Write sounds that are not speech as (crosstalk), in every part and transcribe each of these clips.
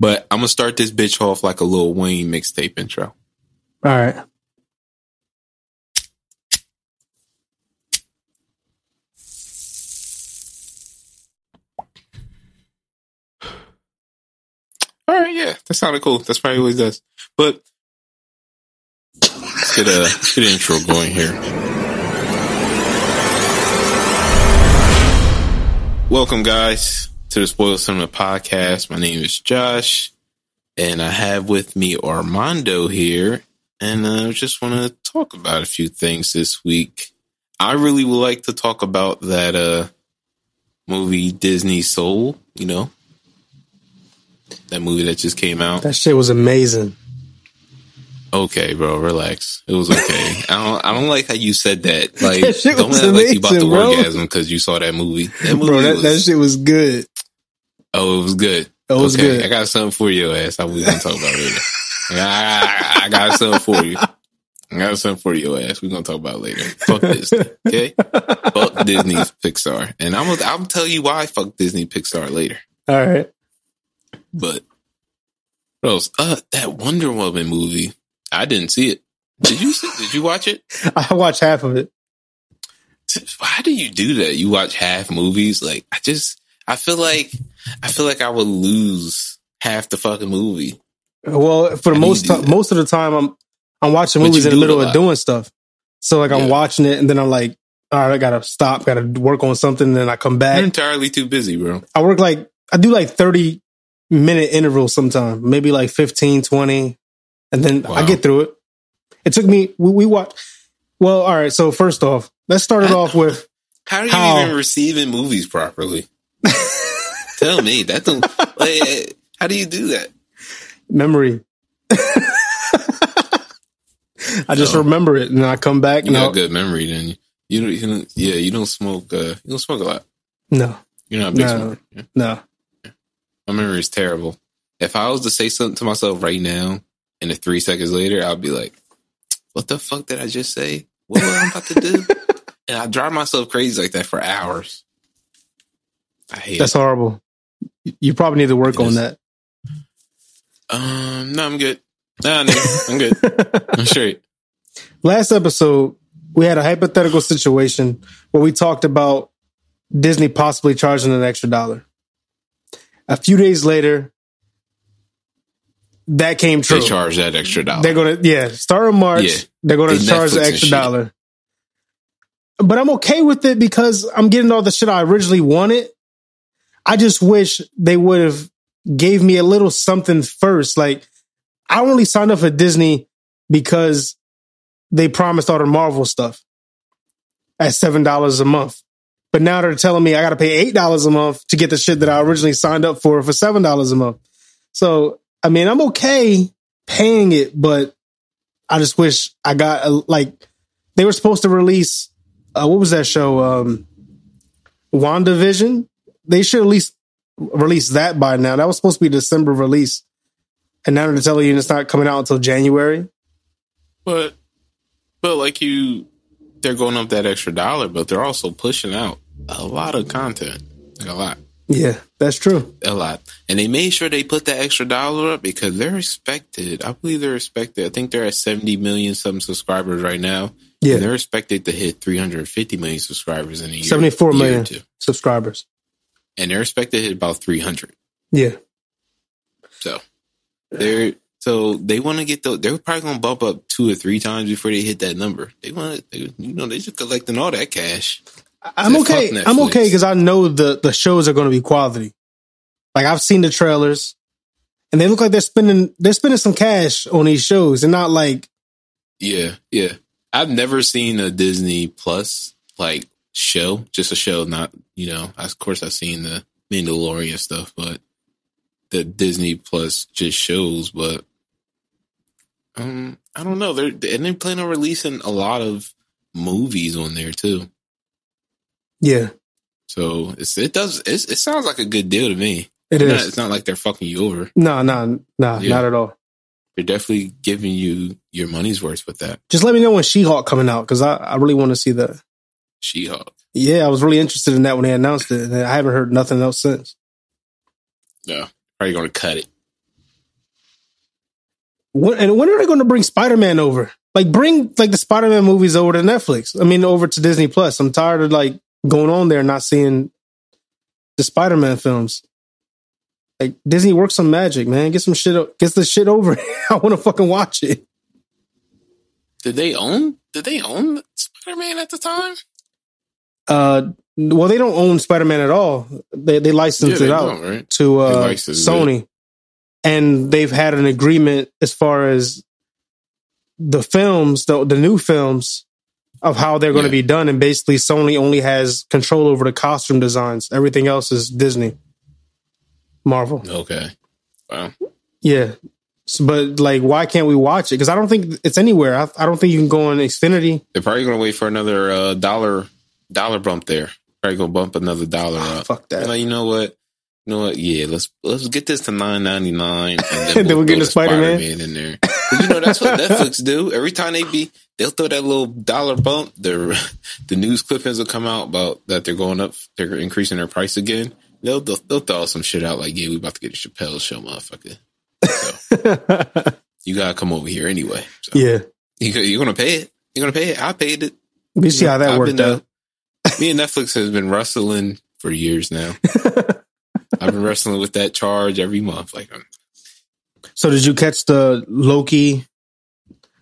But I'm gonna start this bitch off like a Lil Wayne mixtape intro. All right. All right, yeah, that sounded cool. That's probably always does. But let's get a let's get an intro going here. Welcome, guys, to the Spoil Cinema podcast. My name is Josh, and I have with me Armando here, and I just want to talk about a few things this week. I really would like to talk about that uh movie Disney Soul. You know, that movie that just came out. That shit was amazing. Okay, bro, relax. It was okay. (laughs) I don't. I don't like how you said that. Like, That don't act like you about to bro. orgasm because you saw that movie. That movie Bro, that, was, that shit was good. Oh, it was good. It was okay, good. I got something for your ass. I was gonna talk about it later. (laughs) I, I, I got something for you. I got something for your ass. We're gonna talk about it later. Fuck Disney, okay? fuck Disney's Pixar, and I'm gonna, I'm tell you why. Fuck Disney Pixar later. All right. But what else? Uh, that Wonder Woman movie. I didn't see it. Did you? See, did you watch it? (laughs) I watched half of it. Why do you do that? You watch half movies? Like I just, I feel like, I feel like I would lose half the fucking movie. Well, for the most most of the time, I'm I'm watching movies in the middle of doing stuff. So like I'm watching it, and then I'm like, all right, I gotta stop, gotta work on something. And then I come You're back. entirely too busy, bro. I work like I do like 30 minute intervals sometimes, maybe like 15, 20, and then I get through it. It took me. We, we watch. Well, all right. So first off, let's start it off with (laughs) How are you How? even receiving movies properly? Tell me that don't. Like, how do you do that? memory. I just Oh. remember it, and I come back. You No, got good memory, then. You, don't. You don't. Yeah, you don't smoke. Uh, you don't smoke a lot. no, You're not a big No. smoker. Yeah. no. My memory is terrible. If I was to say something to myself right now, and three seconds later, I'll be like, "What the fuck did I just say? What am I about to do?" (laughs) and I drive myself crazy like that for hours. That's it. horrible. You probably need to work on that. Um, no, I'm good. Nah, nigga, I'm good. (laughs) I'm straight. Last episode, we had a hypothetical situation where we talked about Disney possibly charging an extra dollar. A few days later, that came true. They charge that extra dollar. They're gonna, yeah, start in March. Yeah. They're gonna They charge the Netflix and extra dollar. But I'm okay with it because I'm getting all the shit I originally wanted. I just wish they would have gave me a little something first. Like I only signed up for Disney because they promised all the Marvel stuff at seven dollars a month. But now they're telling me I got to pay eight dollars a month to get the shit that I originally signed up for for seven dollars a month. So I mean, I'm okay paying it, but I just wish I got a, like they were supposed to release. Uh, what was that show? Um, WandaVision. They should at least release that by now. That was supposed to be December release, and now they're telling you it's not coming out until January. But, but like you, they're going up that extra dollar, but they're also pushing out a lot of content, like a lot, Yeah, that's true. a lot, and they made sure they put that extra dollar up because they're expected. I believe they're expected. I think they're at seventy million some subscribers right now. Yeah. and they're expected to hit three hundred fifty million subscribers in a year, Seventy four million year or million. two. Subscribers. And they're expected to hit about three hundred. Yeah, So they're so they want to get the. They're probably going to bump up two or three times before they hit that number. They want to, you know, they're just collecting all that cash. I'm okay. I'm okay because I know the the shows are going to be quality. Like I've seen the trailers, and they look like they're spending they're spending some cash on these shows, and not like Yeah, yeah. I've never seen a Disney Plus like show, just a show. Not you know, of course I've seen the Mandalorian stuff, but the Disney Plus just shows. But um, I don't know. They're and they plan on releasing a lot of movies on there too. yeah, So it's, it does. It's, it sounds like a good deal to me. it Not- is. it's not like they're fucking you over. No, no, no, Yeah. not at all. They're definitely giving you your money's worth with that. Just let me know when She Hulk coming out because I, I really want to see that. She Hulk. Yeah, I was really interested in that when they announced it, and I haven't heard nothing else since. Yeah, probably gonna cut it. when, and when are they going to bring Spider Man over? Like, bring like the Spider Man movies over to Netflix. I mean, over to Disney Plus. I'm tired of like going on there and not seeing the Spider Man films. Like Disney works some magic, man. Get some shit. Get the shit over. (laughs) I want to fucking watch it. Did they own? Did they own Spider Man at the time? Uh, well, they don't own Spider Man at all. They they licensed Yeah, it out right? to uh, it. Sony, and they've had an agreement as far as the films, the the new films of how they're going to Yeah. be done. And basically, Sony only has control over the costume designs. Everything else is Disney, Marvel. Okay. Wow. Yeah. So, but like, why can't we watch it? Because I don't think it's anywhere. I, I don't think you can go on Xfinity. They're probably gonna wait for another uh, dollar dollar bump there. Probably gonna bump another dollar ah, up. Fuck that. Like, you know what? You know what? Yeah, let's let's get this to nine ninety nine, and Then (laughs) we'll get throw the Spider-Man. Spider-Man in there. you know that's what Netflix do. Every time they be, they'll throw that little dollar bump. The (laughs) the news clippings will come out about that they're going up, they're increasing their price again. They'll they'll, they'll throw some shit out like, yeah, we about to get a Chappelle show, motherfucker. So (laughs) you gotta come over here anyway. So yeah. you you're gonna pay it. You're gonna pay it. I paid it. We see how that I've worked out. Me and Netflix has been wrestling for years now. (laughs) I've been wrestling with that charge every month. Like, um, So did you catch the Loki,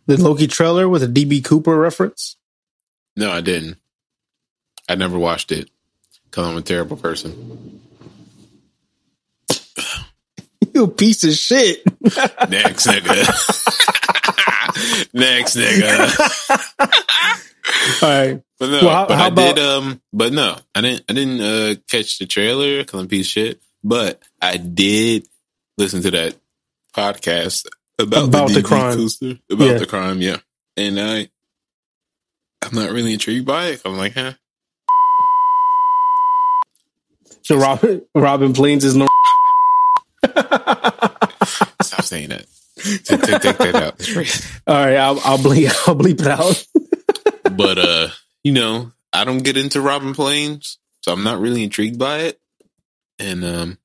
the Loki trailer with a DB Cooper reference? no, I didn't. I never watched it because I'm a terrible person. (laughs) You piece of shit. (laughs) Next nigga. Next nigga. All right. But no, Well, how- but how I did. Um, but no, I didn't. I didn't uh, catch the trailer because I'm piece of shit. But I did listen to that podcast about, About the the, crime. Cooster, about Yeah. the crime. Yeah, and I, I'm not really intrigued by it. I'm like, huh? So Robin (laughs) Robin Plains is no. (laughs) Stop saying that. Take, take, take that out. All right, I'll I'll bleep (laughs) I'll bleep it out. But uh, you know, I don't get into Robin Plains, so I'm not really intrigued by it. And um,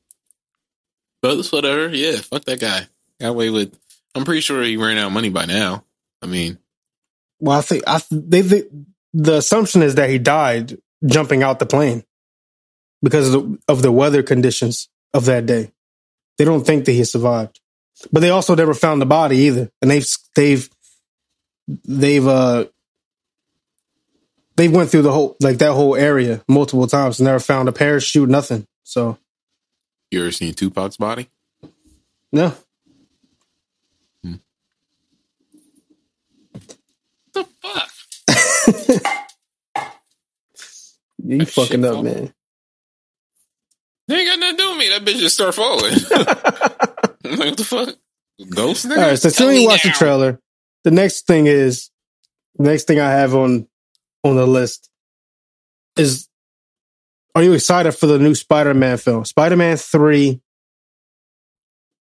but it's whatever. Yeah, fuck that guy. Got away with. I'm pretty sure he ran out of money by now. I mean, Well, I think I they, they the assumption is that he died jumping out the plane because of the, of the weather conditions of that day. They don't think that he survived, but they also never found the body either, and they've they've they've uh they went through the whole like that whole area multiple times, never found a parachute, nothing. So you ever seen Tupac's body? no, hmm. The fuck? (laughs) you That fucking up, fall- man. They ain't got nothing to do with me. That bitch just start falling. I'm (laughs) (laughs) like, what the fuck? Ghost nigga? All right, so Tell till you watch the trailer, the next thing is the next thing I have on on the list is are you excited for the new Spider-Man film? Spider-Man 3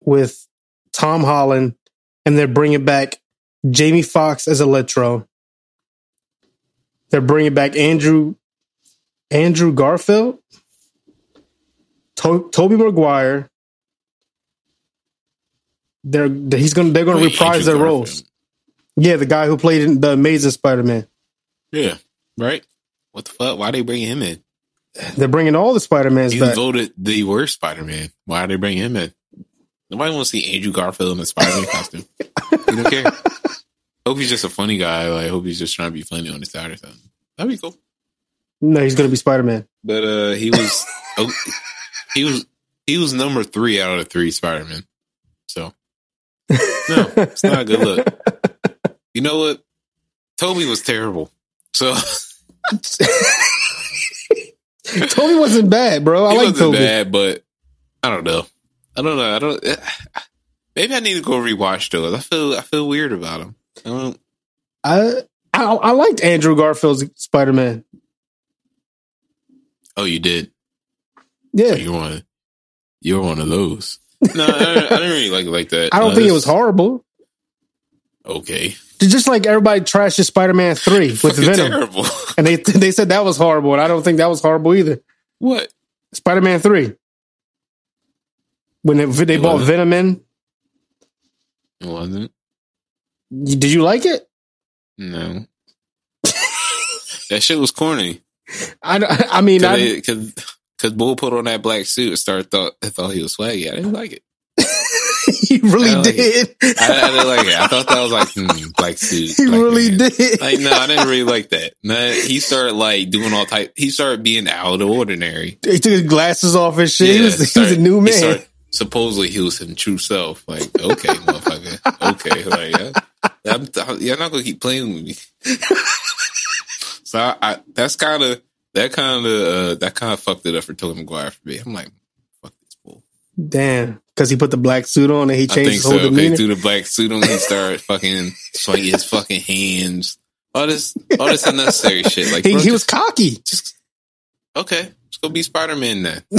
with Tom Holland and they're bringing back Jamie Foxx as Electro. They're bringing back Andrew Andrew Garfield, to- Tobey Maguire. They're he's gonna they're gonna Wait, reprise Andrew their roles. Yeah, the guy who played in the Amazing Spider-Man. Yeah, right. What the fuck? Why they bring him in? They're bringing all the Spider-Mans He back. voted the worst Spider Man. Why they bring him in? Nobody wants to see Andrew Garfield in a Spider Man (laughs) costume. You don't care. Hope he's just a funny guy. Like, hope he's just trying to be funny on the side or something. That'd be cool. No, he's gonna be Spider-Man. But uh he was (laughs) oh, he was he was number three out of the three Spider Man. So no, it's not a good look. (laughs) You know what? Tobey was terrible. So (laughs) Tobey wasn't bad, bro. I he like wasn't Tobey. bad, but I don't know. I don't know. I don't. Eh, maybe I need to go rewatch those. I feel I feel weird about him. I don't. I, I I liked Andrew Garfield's Spider-Man. Oh, you did. Yeah, You're one. You're one of those. No, I, I didn't really like it like that. I don't No, think it was horrible. Okay, Just like everybody trashes Spider-Man Three with Fucking Venom, terrible. (laughs) and they they said that was horrible, and I don't think that was horrible either. what? Spider-Man Three when they, they It bought wasn't. Venom in, It wasn't. Did you like it? No. that shit was corny. I, (laughs) I mean, Because because Bull put on that black suit and started thought thought he was swaggy. I didn't like it. (laughs) (laughs) he really I like did. I, I didn't like it. I thought that was like hmm, black (laughs) suit. he black really man. did. Like no, I didn't really like that. No, he started like doing all type. He started being out of the ordinary. he took his glasses off and shit. he, Yeah, was, he was a new he man. started- supposedly he was his true self. Like okay, motherfucker. Okay, like yeah, I'm, you're not gonna keep playing with me. (laughs) so I, I, that's kind of that kind of uh, that kind of fucked it up for Tobey Maguire for me. I'm like, fuck this bull. Damn, because he put the black suit on and he changed his whole Okay, demeanor. threw the black suit on. And he started (laughs) fucking swinging his fucking hands. All this, all this (laughs) unnecessary shit. Like he, bro, he was cocky. just okay. Let's go be Spider Man then. (laughs)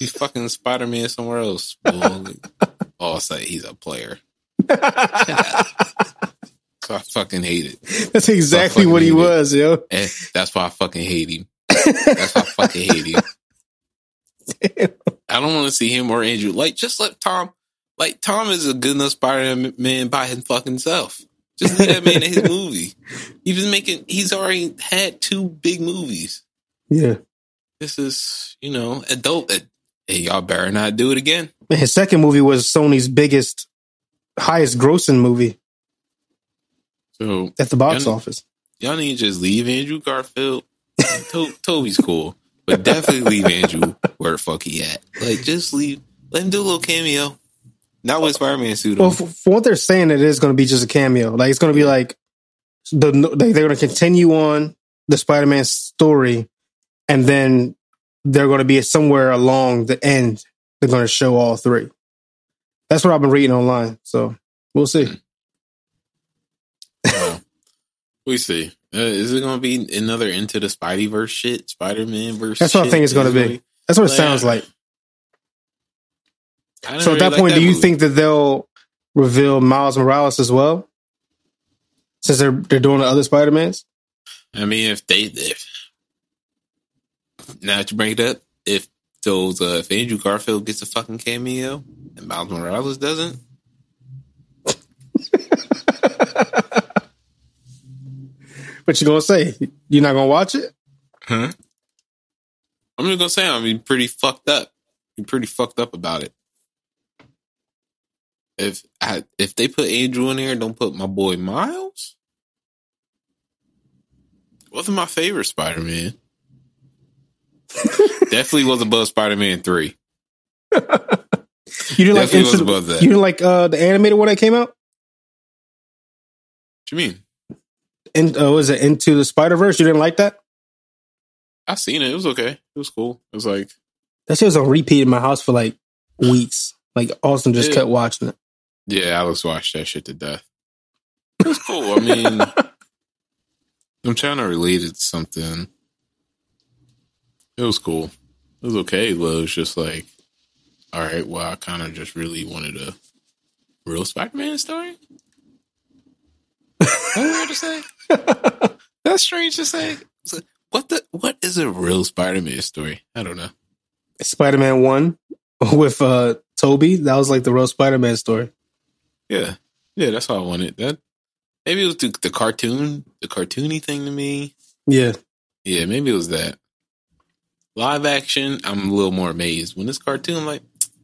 He's fucking Spider Man somewhere else. Oh, it's like he's a player. So I fucking hate it. That's exactly fucking what he hate it. was, yo. And that's why I fucking hate him. That's why I fucking hate him. I don't want to see him or Andrew. Like, just let Tom. Like, Tom is a good enough Spider Man by his fucking self. Just leave that man in his (laughs) movie. He was making. He's already had two big movies. Yeah. This is, you know, adult. Eh, hey, y'all better not do it again. His second movie was Sony's biggest, highest grossing movie So at the box Yeah. office. y'all need to just leave Andrew Garfield. (laughs) to- Tobey's cool, but definitely leave Andrew where the fuck he at. Like, just leave. Let him do a little cameo. Not with Spider Man suit. Well, for, for what they're saying, it is going to be just a cameo. Like it's going to be like the they, they're going to continue on the Spider-Man story, and then they're going to be somewhere along the end. They're going to show all three. That's what I've been reading online. So we'll see. Hmm. Well, we see. Uh, is it going to be another into the Spideyverse shit? Spider Man verse? That's what I think it's gonna be. That's what it sounds like. So at really that like point, do you movie. think that they'll reveal Miles Morales as well? Since they're they're doing the other Spider Mans. I mean, if they, if now that you bring it up, if those, uh, if Andrew Garfield gets a fucking cameo and Miles Morales doesn't, What you gonna say? You're not gonna watch it? huh? I'm just gonna say I'm mean, pretty fucked up. I'm pretty fucked up about it. If I, if they put Andrew in there don't put my boy Miles, wasn't my favorite Spider Man. (laughs) Definitely was above Spider Man three. You didn't like Definitely was Into-. You didn't like uh, the animated one that came out? What you mean? In, uh, was it Into the Spider Verse? You didn't like that? I seen it. It was okay. It was cool. It was like That shit was on repeat in my house for like weeks. Like Austin just Yeah. kept watching it. Yeah, Alex watched that shit to death. It was cool. I mean, (laughs) I'm trying to relate it to something. It was cool. It was okay, but it was just like, all right, well, I kind of just really wanted a real Spider Man story. That's weird to say. (laughs) That's strange to say. What the? What is a real Spider Man story? I don't know. Spider Man One with uh Toby. That was like the real Spider Man story. Yeah, yeah, that's how I wanted. That maybe it was the, the cartoon, the cartoony thing to me. Yeah. Yeah, maybe it was that. Live action, I'm a little more amazed. When it's cartoon, I'm like,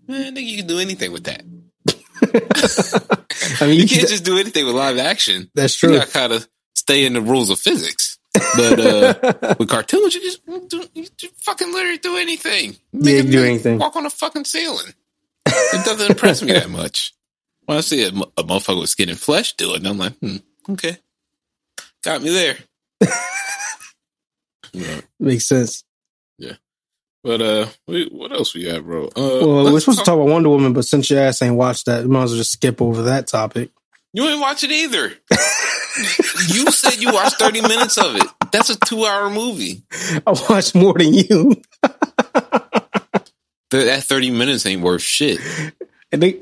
man, I think you can do anything with that. (laughs) I mean, You you can't can, just do anything with live action. that's true. You gotta kind of stay in the rules of physics. But uh (laughs) with cartoons, you just do, you fucking literally do anything. Yeah, you can do anything. Walk on a fucking ceiling. It doesn't impress me that much. When I see a, a motherfucker with skin and flesh do it, I'm like, hmm, okay, got me there. (laughs) Yeah. Makes sense. But uh, wait, what else we got, bro? Uh, Well, we're supposed to talk about Wonder Woman, but since your ass ain't watched that, you might as well just skip over that topic. You ain't watch it either. (laughs) you said you watched thirty minutes of it. That's a two-hour movie. I watched more than you. (laughs) That thirty minutes ain't worth shit. And they,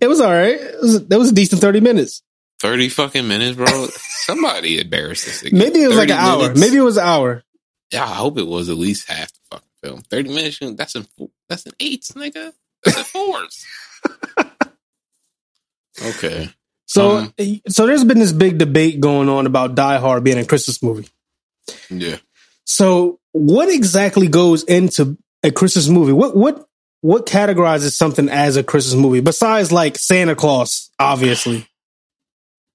it was all right. It was, that was a decent 30 minutes. Thirty fucking minutes, bro. Somebody (laughs) embarrassed nigga. Maybe it was like 30 an hour. Maybe it was an hour. Yeah, I hope it was at least half the fucking film. Thirty minutes. That's an that's an eights, nigga. That's in fours. (laughs) okay. So, Um, so there's been this big debate going on about Die Hard being a Christmas movie. Yeah. So, what exactly goes into a Christmas movie? What what what categorizes something as a Christmas movie besides like Santa Claus, obviously?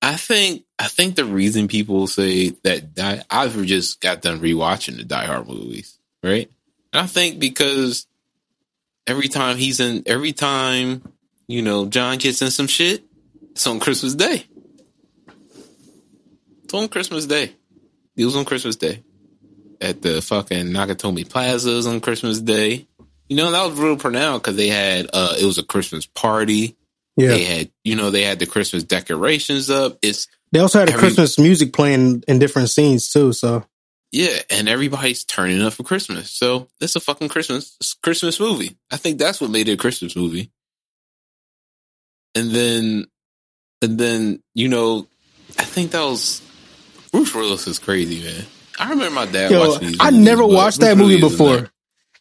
I think I think the reason people say that die, I've just got done rewatching the Die Hard movies, right? And I think because every time he's in, every time you know John gets in some shit, it's on Christmas Day. It's on Christmas Day. It was on Christmas Day at the fucking Nakatomi Plazas on Christmas Day. You know that was real pronounced because they had uh it was a Christmas party. Yeah. They had, you know, they had the Christmas decorations up. It's They also had a Every- Christmas music playing in different scenes too. So yeah, and everybody's turning up for Christmas. So it's a fucking Christmas Christmas movie. I think that's what made it a Christmas movie. And then, and then you know, I think that was Bruce Willis is crazy, man. I remember my dad yo, watching these. I movies, never watched Bruce that movie before,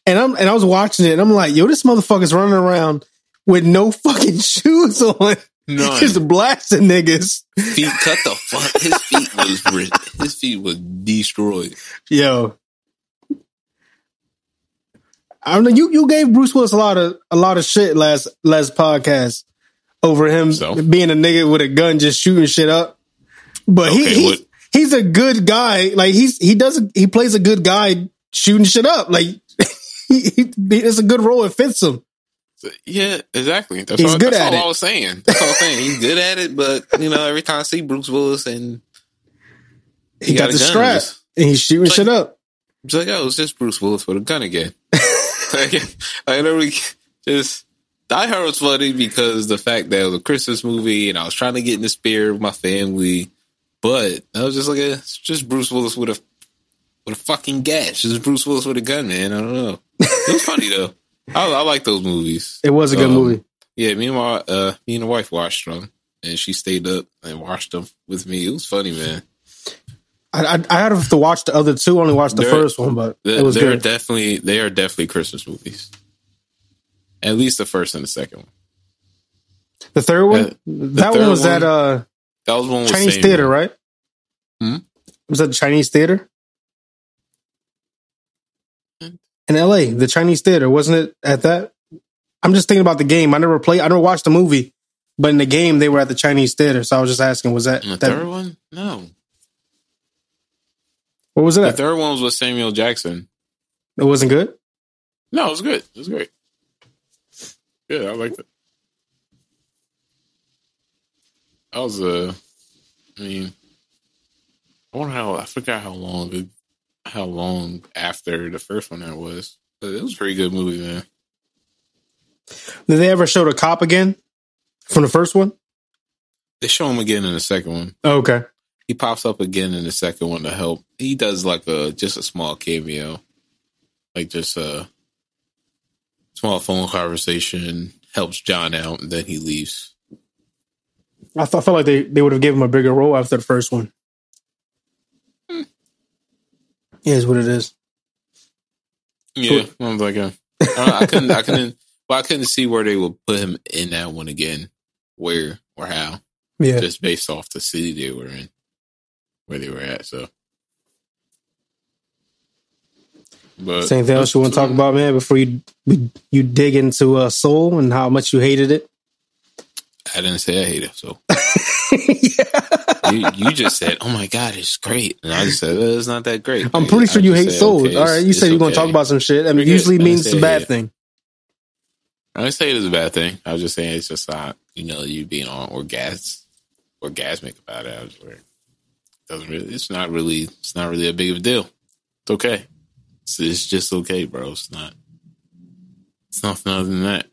and I'm and I was watching it, and I'm like, yo, this motherfucker's running around with no fucking (laughs) shoes on, None. just blasting niggas. feet cut the fuck. His feet was ri- his feet was destroyed. Yo. I don't know. You you gave Bruce Willis a lot of a lot of shit last last podcast over him So? being a nigga with a gun just shooting shit up. But he, Okay, he what- he's a good guy. Like he's he does he plays a good guy shooting shit up. Like (laughs) he, he it's a good role. It fits him. Yeah, exactly. That's He's all, good that's at all it. I was saying. That's all I was saying. He's good at it, but you know, every time I see Bruce Willis and He, He got, got the strap just- and he's shooting It's shit up. it's like, oh, it's just Bruce Willis with a gun again. (laughs) like, I don't really just Die Hard was funny because the fact that it was a Christmas movie and I was trying to get in the spirit with my family, but I was just like, eh, it's just Bruce Willis with a with a fucking gash. It's Bruce Willis with a gun, man. I don't know. It was funny though. I, I like those movies. It was a good Um, movie. Yeah, me and my uh, me and the wife watched them, and she stayed up and watched them with me. It was funny, man. I, I I had to watch the other two. Only watched the They're- first one, but They, it was they're good. definitely they are definitely Christmas movies. At least the first and the second one. The third one, Uh, that third one was one- at uh That was one Chinese theater, right? Hmm? Was that the Chinese theater in L.A. The Chinese theater wasn't it at that? I'm just thinking about the game. I never played. I never watched the movie, but in the game they were at the Chinese theater. So I was just asking, was that, the that third one? No. what was it? The At? third one was with Samuel Jackson. It wasn't good. No, it was good. It was great. Yeah, I liked it. I was uh I mean I wonder how I forgot how long it- how long after the first one that was. But it was a pretty good movie, man. Did they ever show the cop again from the first one? They show him again in the second one. Oh, okay. He pops up again in the second one to help. He does like a just a small cameo. Like just a small phone conversation, helps John out, and then he leaves. I, thought, I felt like they, they would have given him a bigger role after the first one. Hmm. It is what it is. Yeah, I was like, uh, I, I couldn't, I couldn't, well, I couldn't see where they would put him in that one again, where or how, Yeah. just based off the city they were in, where they were at. So, but Same thing else you want to talk about, man, before you you dig into uh, Soul and how much you hated it? I didn't say I hate it. So (laughs) yeah. You, you just said, "Oh my god, it's great," and I just said, "Uh, "It's not that great." I'm pretty I sure you hate said, Soul. okay, All right, you said you're going to talk about some shit. I mean, Forget- usually means it's a bad it. thing. I didn't say it is a bad thing. I was just saying it's just not, you know, you being on orgas, orgasmic about it. I was like, doesn't really. It's not really. It's not really a big of a deal. It's okay. It's, it's just okay, bro. It's not. It's nothing other than that.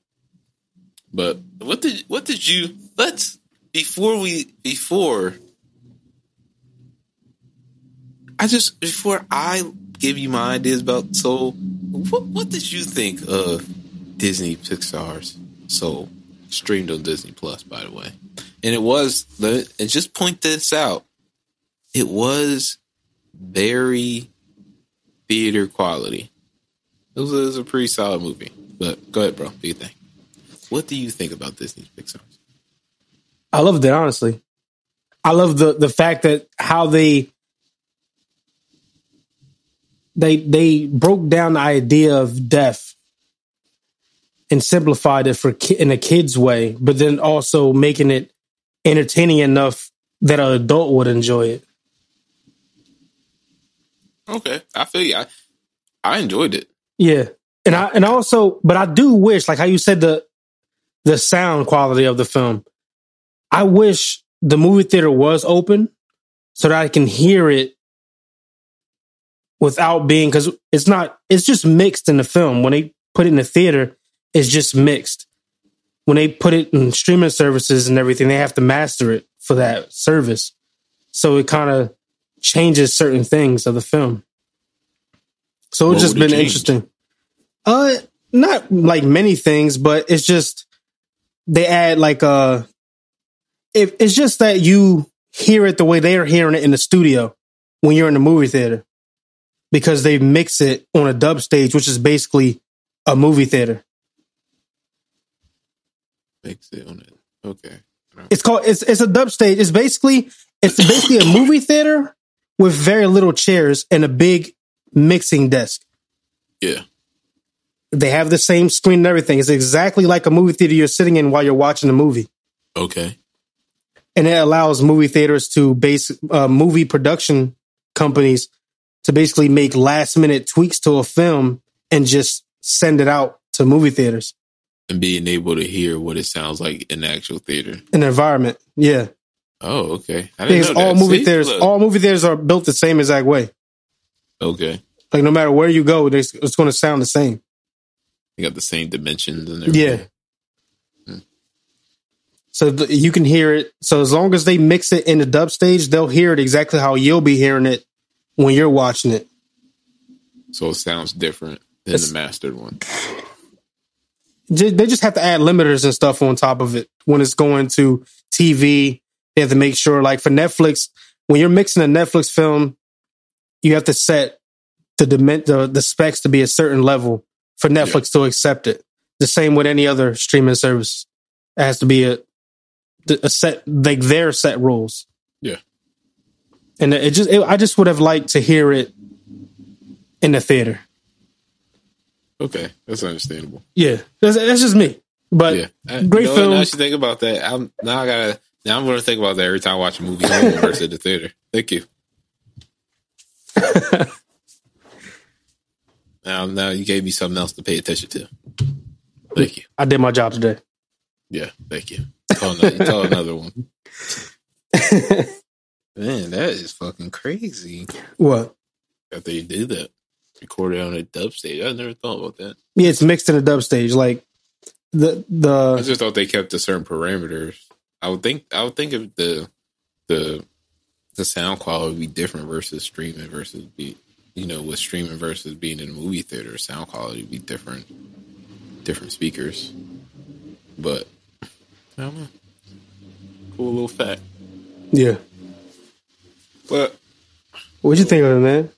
But what did what did you? Let's before we before. I just before I give you my ideas about Soul. What what did you think of Disney Pixar's Soul? Streamed on Disney Plus, by the way, and it was. And just point this out. It was very theater quality. It was, it was a pretty solid movie. But go ahead, bro. What do you think? What do you think about Disney Pixar? I loved it, honestly. I love the the fact that how they they they broke down the idea of death and simplified it for ki- in a kid's way, but then also making it entertaining enough that an adult would enjoy it. Okay, I feel you. I, I enjoyed it. Yeah. And I and also but I do wish like how you said the the sound quality of the film. I wish the movie theater was open so that I can hear it without being cuz it's not it's just mixed in the film when they put it in the theater it's just mixed. When they put it in streaming services and everything they have to master it for that service. So it kind of changes certain things of the film. So it's What just would it been interesting. Uh, not like many things, but it's just they add like uh, it, it's just that you hear it the way they are hearing it in the studio when you're in the movie theater because they mix it on a dub stage, which is basically a movie theater. Makes it on it. Okay. It's called it's it's a dub stage. It's basically it's basically a movie theater with very little chairs and a big mixing desk. Yeah. They have the same screen and everything. It's exactly like a movie theater you're sitting in while you're watching a movie. Okay. And it allows movie theaters to base uh, movie production companies to basically make last minute tweaks to a film and just send it out to movie theaters. And being able to hear what it sounds like in the actual theater. An environment, yeah. Oh, okay. I didn't Because all movie See? theaters, Look. all movie theaters are built the same exact way. Okay. Like no matter where you go, there's- it's going to sound the same. You got the same dimensions and everything. Yeah. So th- you can hear it. So as long as they mix it in the dub stage, they'll hear it exactly how you'll be hearing it when you're watching it. So it sounds different than It's- the mastered one. They just have to add limiters and stuff on top of it when it's going to TV. They have to make sure, like for Netflix, when you're mixing a Netflix film, you have to set the the, the specs to be a certain level for Netflix to accept it. The same with any other streaming service. It has to be a a set like their set rules. And it just it, I just would have liked to hear it in the theater. Okay. That's understandable. Yeah, that's, that's just me. But yeah. Uh, I- great you know film. Now I should think about that. I'm now I gotta now I'm gonna think about that every time I watch a movie home versus the theater. Thank you. (laughs) now now you gave me something else to pay attention to. Thank you. I did my job today. Yeah, thank you. Tell another, tell another one. (laughs) Man, that is fucking crazy. what? That they did that. Recorded on a dub stage. I never thought about that. Yeah, it's mixed in a dub stage. Like the the I just thought they kept to certain parameters. I would think I would think if the the the sound quality would be different versus streaming versus be you know, with streaming versus being in a movie theater, sound quality would be different different speakers. But I don't know. Cool little fact. yeah. But What'd you think of it, man?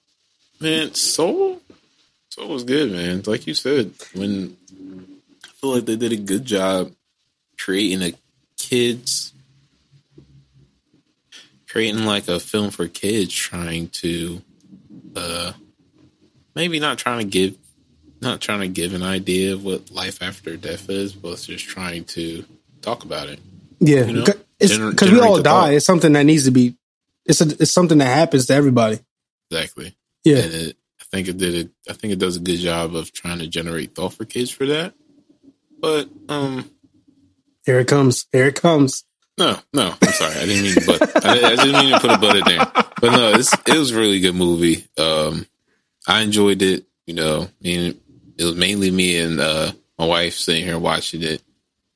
Man, Soul, Soul was good, man. Like you said, when I feel like they did a good job creating a kids, creating like a film for kids, trying to, uh, maybe not trying to give, not trying to give an idea of what life after death is, but just trying to talk about it. Yeah, You know, because gener- because we all die. thought. It's something that needs to be. It's a, it's something that happens to everybody. Exactly. Yeah, and it, I think it did it. I think it does a good job of trying to generate thought for kids for that. But um, here it comes. Here it comes. no, no, I'm sorry, I didn't mean to but I, I didn't mean to put a butt in there. But no, it's, it was a really good movie. Um, I enjoyed it. You know, I mean, it was mainly me and uh, my wife sitting here watching it.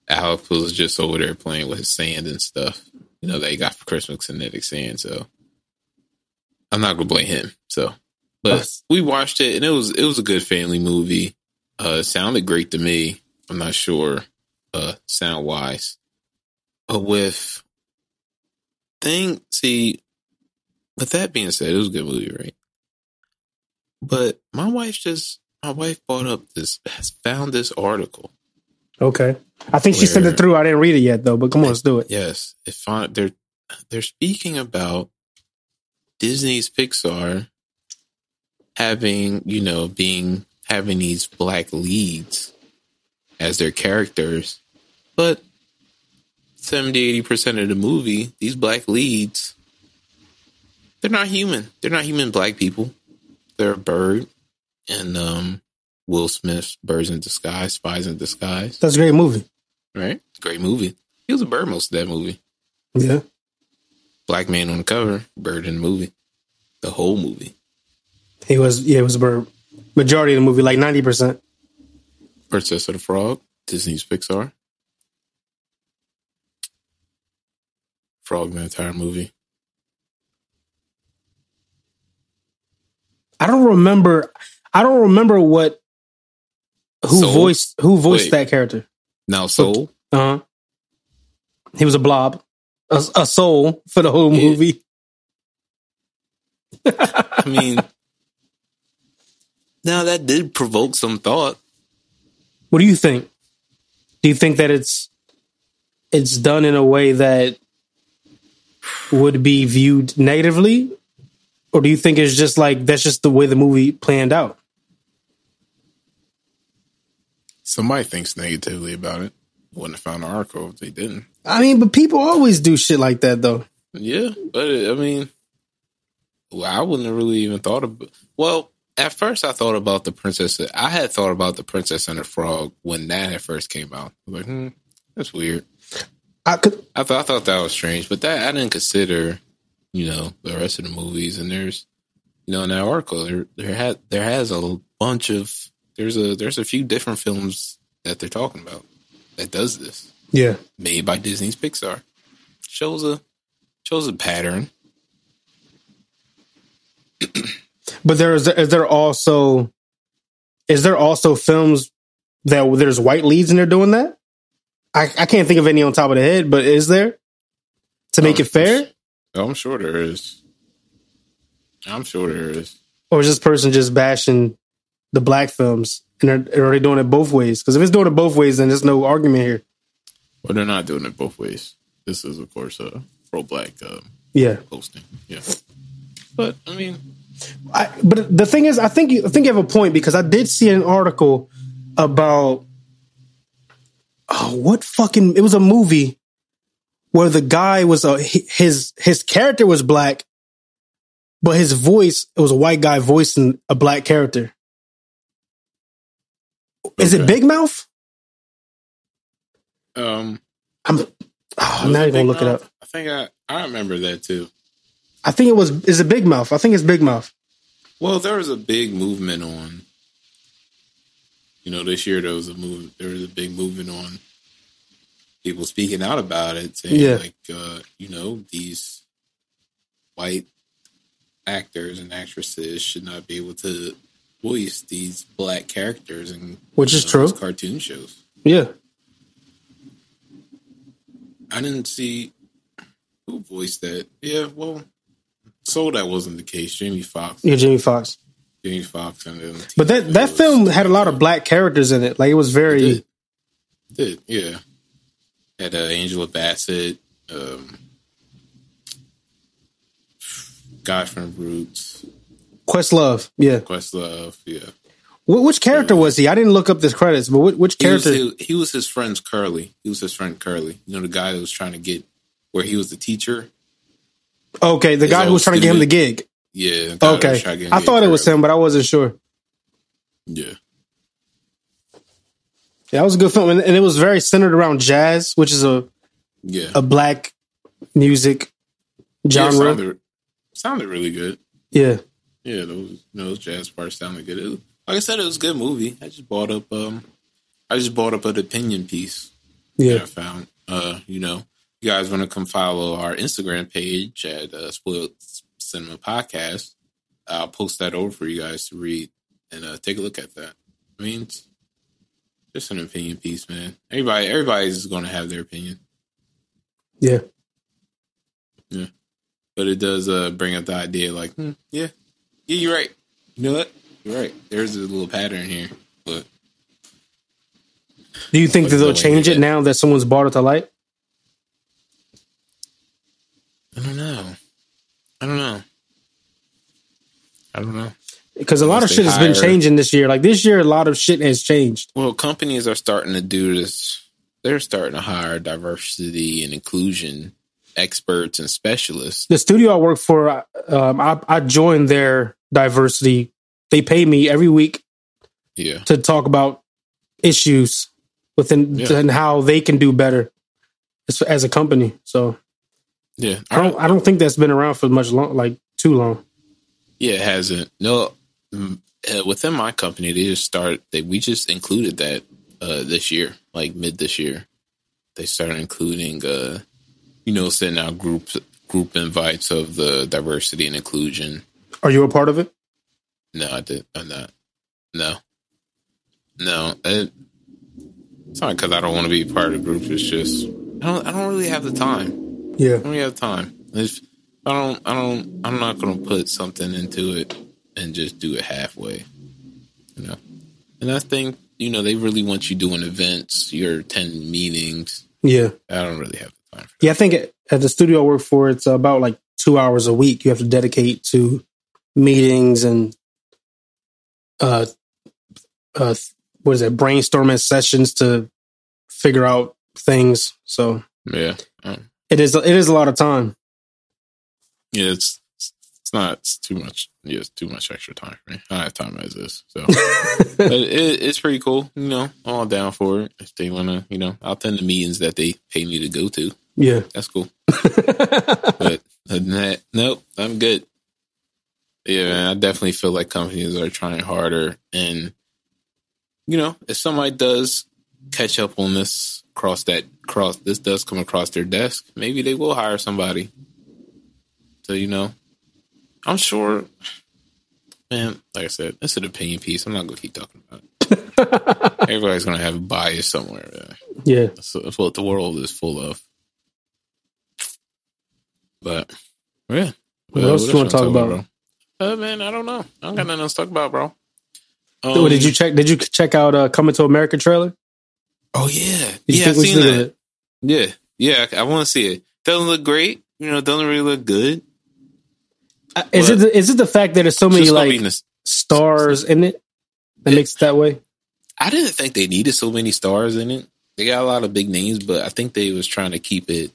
Alex was just over there playing with his sand and stuff. You know, that he got for Christmas kinetic sand. So I'm not gonna blame him. So, but we watched it and it was it was a good family movie. Uh, sounded great to me. I'm not sure, uh, sound wise, but with thing, see, with that being said, it was a good movie, right? But my wife just my wife bought up this has found this article. Okay, I think she sent it through. I didn't read it yet though. But come on, let's do it. Yes, it found there. they're speaking about Disney's Pixar having, you know, being having these black leads as their characters. But 70 80% of the movie, these black leads, they're not human. They're not human black people. They're a bird and um Will Smith's Birds in Disguise, Spies in Disguise. That's a great movie. Right? Great movie. He was a bird most of that movie. Yeah. Black man on the cover, bird in the movie. The whole movie. He was yeah, it was a bird. Majority of the movie, like ninety percent. Princess of the Frog, Disney's Pixar. Frog the entire movie. I don't remember I don't remember what who Soul? voiced who voiced Wait. that character. Now Soul. Uh huh. He was a blob, a, a soul for the whole Yeah. movie. (laughs) I mean, now that did provoke some thought. What do you think? Do you think that it's it's done in a way that would be viewed negatively, or do you think it's just like that's just the way the movie planned out? Somebody thinks negatively about it. Wouldn't have found an article if they didn't. I mean, but people always do shit like that, though. Yeah, but I mean, well, I wouldn't have really even thought of. Well, at first, I thought about the princess. I had thought about the Princess and the Frog when that had first came out. I was like, hmm, that's weird. I could, I thought I thought that was strange, but that I didn't consider, you know, the rest of the movies. And there's, you know, in that article, there there had there has a bunch of there's a there's a few different films that they're talking about that does this yeah. made by Disney's Pixar. Shows a shows a pattern. But there is is there also is there also films that there's white leads and they're doing that? I, I can't think of any on top of the head, but is there to make Um, it fair, Oh, I'm sure there is. I'm sure there is. or is this person just bashing the black films and are, are they doing it both ways? Because if it's doing it both ways, then there's no argument here. Well, they're not doing it both ways. This is, of course, a pro black um, Yeah, posting. Yeah. But, I mean, I, but the thing is, I think you I think you have a point because I did see an article about oh, what fucking it was a movie where the guy was a his his character was black, but his voice it was a white guy voicing a black character. Is it Big Mouth? um, I'm oh, I'm not even gonna look it up. I think I, I remember that too. I think it was is it Big Mouth? I think it's Big Mouth. Well, there was a big movement on, you know, this year there was a move, there was a big movement on people speaking out about it, saying Yeah. like, uh, you know, these white actors and actresses should not be able to voice these black characters in Which is true. these cartoon shows. Yeah. I didn't see who voiced that. Yeah, well, so that wasn't the case. Jamie Foxx. Yeah, Jamie Foxx. Jamie Foxx and then But that that film had a lot of black characters in it. Like it was very did. Did yeah. Had uh, Angela Bassett, um, guy from Roots, Questlove. Yeah. Questlove. Yeah, Wh- which character was he? I didn't look up the credits, but which, which he was, character? he was his friend's Curley. He was his friend Curley. You know the guy that was trying to get where he was the teacher. okay, the his guy who was trying to get him the gig. Yeah. the guy that was Okay, trying to get I thought it was Curley. him, but I wasn't sure. Yeah. Yeah, that was a good film, and, and it was very centered around jazz, which is a Yeah. a black music Yeah, genre. sounded, sounded really good. Yeah, Yeah, those you know, those jazz parts sounded good. It like I said, it was a good movie. I just bought up um I just bought up an opinion piece that yeah, I found. Uh, you know, you guys want to come follow our Instagram page at uh, Spoiled Cinema Podcast. I'll post that over for you guys to read and uh, take a look at that. I mean, it's just an opinion piece, man. Everybody, everybody's going to have their opinion, Yeah, yeah. but it does uh, bring up the idea, like, hmm, yeah, yeah, you're right. You know what? You're right. There's a little pattern here, but Do you think that they'll change it now that someone's brought it to light? I don't know. I don't know. I don't know. Because a lot of shit they has been changing this year. Like this year, a lot of shit has changed. Well, companies are starting to do this. They're starting to hire diversity and inclusion experts and specialists. The studio I work for, um, I, I joined their diversity. They pay me every week Yeah. to talk about issues within Yeah. and how they can do better as, as a company. So Yeah. I don't I don't think that's been around for much long, like too long. Yeah, it hasn't. No, mm, uh, within my company, they just start. They we just included that uh, this year, like mid this year. They started including, uh, you know, sending out group group invites of the diversity and inclusion. Are you a part of it? No, I did. I'm not. No, no. It, it's not because I don't want to be part of the group. It's just I don't. I don't really have the time. Yeah. I don't really have time. I don't, I don't, I'm not going to put something into it and just do it halfway, you know. And I think, you know, they really want you doing events, you're attending meetings. Yeah. I don't really have the time for Yeah, I think at the studio I work for, it's about like two hours a week you have to dedicate to meetings and uh uh what is it, brainstorming sessions to figure out things. So. Yeah. Um, it is it is a lot of time. yeah, it's, it's not, it's too much. Yeah, it's too much extra time for me. I have time as this. So, (laughs) but it, it's pretty cool. You know, I'm all down for it. If they want to, you know, I'll attend the meetings that they pay me to go to. Yeah. That's cool. (laughs) but other than that, nope, I'm good. Yeah, man, I definitely feel like companies are trying harder, and you know, if somebody does catch up on this, cross that cross, this does come across their desk, maybe they will hire somebody. So you know, I'm sure. Man, like I said, it's an opinion piece. I'm not gonna keep talking about it. (laughs) Everybody's gonna have a bias somewhere. Man. yeah. That's, that's what the world is full of. But yeah, What else you wanna talk about? bro? Uh, man, I don't know. I don't got nothing else to talk about, bro. Oh, did Um, you check did you check out uh Coming to America trailer? Oh yeah, Did yeah. I've seen do that. Yeah, yeah. I, I want to see it. Doesn't look great. You know, doesn't really look good. Uh, Is it the, is it the fact that there's so many like nos- stars in it that Yeah. makes it that way? I didn't think they needed so many stars in it. They got a lot of big names, but I think they was trying to keep it.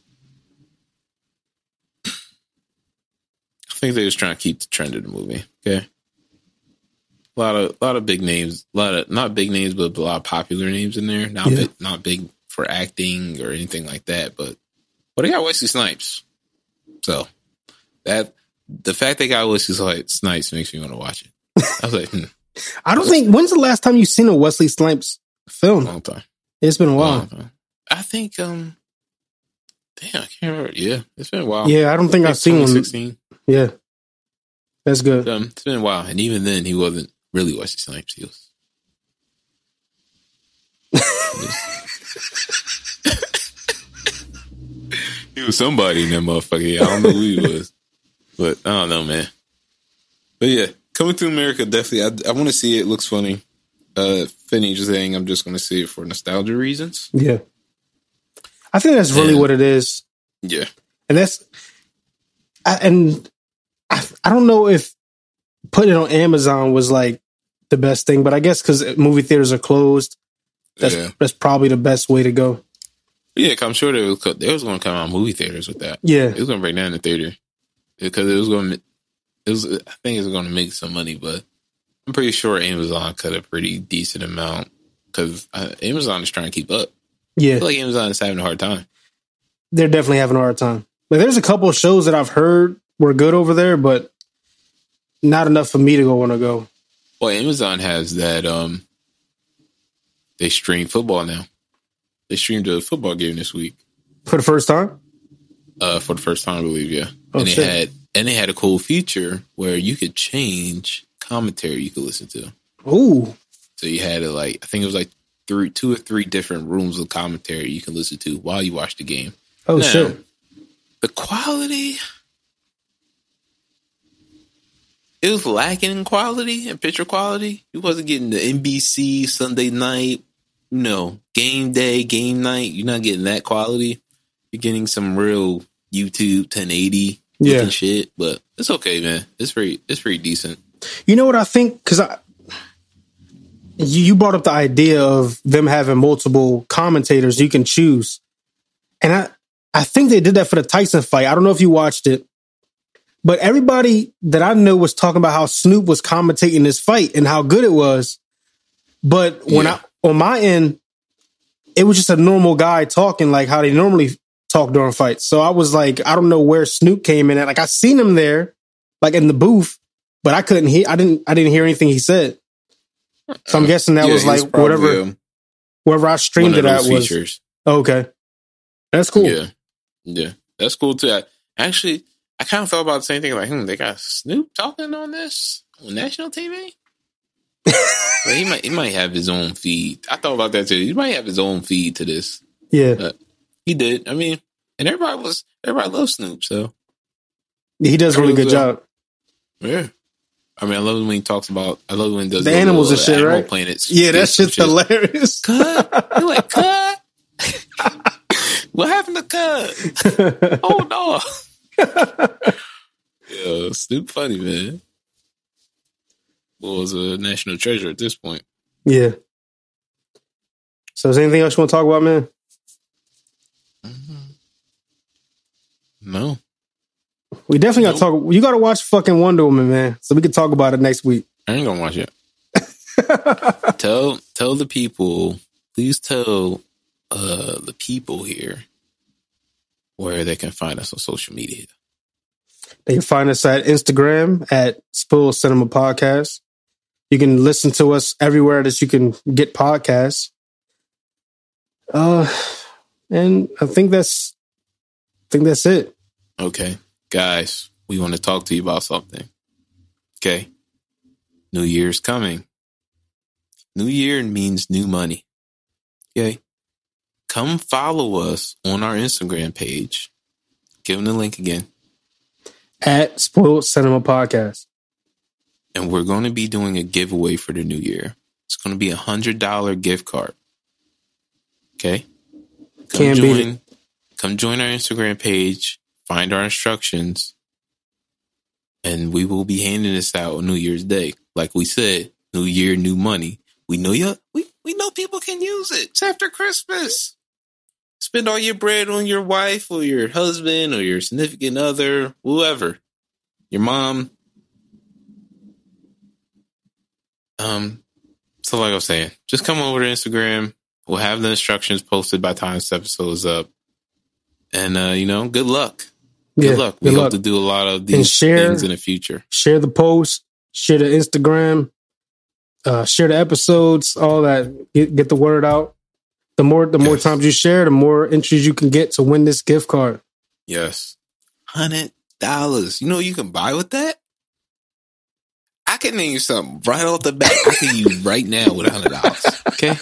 Think they was trying to keep the trend of the movie. Okay, a lot of a lot of big names, a lot of not big names, but a lot of popular names in there. Not Yeah. big, not big for acting or anything like that. But but they got Wesley Snipes, so that the fact they got Wesley Snipes makes me want to watch it. I was like, hmm, (laughs) I don't think when's the last time you've seen a Wesley Snipes film? long time. It's been a while. I think um damn, I can't remember. Yeah, it's been a while. Yeah, I don't think I've seen one. 2016. Yeah. That's good. Um, it's been a while, and even then, he wasn't really Wesley Snipes. He was. (laughs) he was somebody in that motherfucker. I don't know who he was, but I don't know, man. But yeah, coming to America, definitely. I, I want to see it. Looks funny. Uh, Finney just saying, I'm just going to see it for nostalgia reasons. Yeah. I think that's really Yeah. what it is. Yeah, And that's I, and I, I don't know if putting it on Amazon was like the best thing, but I guess cuz movie theaters are closed, that's yeah, that's probably the best way to go. Yeah, I'm sure they was, they was going to come out movie theaters with that. Yeah. It was going to break down the theater because it was going to. It was. I think it was going to make some money, but I'm pretty sure Amazon cut a pretty decent amount because uh, Amazon is trying to keep up. I Yeah. feel like Amazon is having a hard time. They're definitely having a hard time. But there's a couple of shows that I've heard were good over there, but not enough for me to go want to go. Well, Amazon has that. Um, they stream football now. They streamed a football game this week For the first time? uh, for the first time, I believe. Yeah, Oh, and they shit. had and they had a cool feature where you could change commentary you could listen to. Ooh. So you had it like I think it was like three, two or three different rooms of commentary you can listen to while you watch the game. Oh Now, shit. The quality, it was lacking in quality and picture quality. You wasn't getting the NBC Sunday night, you know, game day, game night. You're not getting that quality. You're getting some real YouTube 1080 Yeah. looking shit, but it's okay, man. It's pretty it's pretty decent. You know what I think? Because I, you, you brought up the idea of them having multiple commentators you can choose, and I, I think they did that for the Tyson fight. I don't know if you watched it, but everybody that I know was talking about how Snoop was commentating this fight and how good it was. But when Yeah. I on my end, it was just a normal guy talking like how they normally talk during fights. So I was like, I don't know where Snoop came in at. Like I seen him there, like in the booth, but I couldn't hear. I didn't. I didn't hear anything he said. So I'm guessing that Yeah, was like whatever um, wherever I streamed it at was features. okay. That's cool. Yeah, yeah, that's cool too. I, actually, I kind of felt about the same thing. Like, hmm, they got Snoop talking on this on national TV. But (laughs) he might he might have his own feed. I thought about that too. He might have his own feed to this. Yeah, He did. I mean, and everybody was everybody loves Snoop. So he does a really good job. yeah. I mean, I love when he talks about. I love when he does The animals and shit, Animal right? Planets. Yeah, that skits and shit's hilarious. (laughs) Cut. You like (laughs) cut? what happened to cut? Oh no. Yeah, Snoop funny man. Was a national treasure at this point. yeah. So is there anything else you want to talk about, man? No, We definitely got to talk. You got to watch fucking Wonder Woman, man, so we can talk about it next week. I ain't gonna watch it. (laughs) tell tell the people, please tell uh the people here where they can find us on social media. They can find us at Instagram at Spoil Cinema Podcast. You can listen to us everywhere that you can get podcasts. Uh, and I think that's, I think that's it. Okay, guys, we want to talk to you about something. Okay, New Year's coming. New Year means new money. Okay, come follow us on our Instagram page. Give them the link again. At Spoiled Cinema Podcast. and we're going to be doing a giveaway for the new year. It's going to be a hundred dollar gift card. Okay, come Can't beat join. Come join our Instagram page. Find our instructions, and we will be handing this out on New Year's Day. Like we said, New Year, new money. We know you. We we know people can use it. It's after Christmas. Spend all your bread on your wife or your husband or your significant other, whoever, your mom, Um, so like I was saying, just come over to Instagram. We'll have the instructions posted by the time this episode is up. And uh, you know, good luck. Good Yeah, luck. We good hope luck. to do a lot of these share- things in the future. Share the post, share the Instagram, uh, share the episodes, all that. Get, get the word out. The more, the more times you share, the more entries you can get to win this gift card. Yes. Hundred dollars. You know what you can buy with that? I can name you something right off the bat. I can use right now with a hundred dollars. Okay.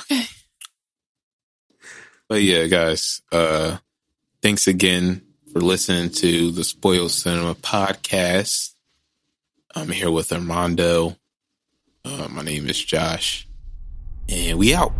Okay. But yeah, guys, uh thanks again for listening to the Spoil Cinema podcast. I'm here with Armando. Uh, my name is Josh and we out.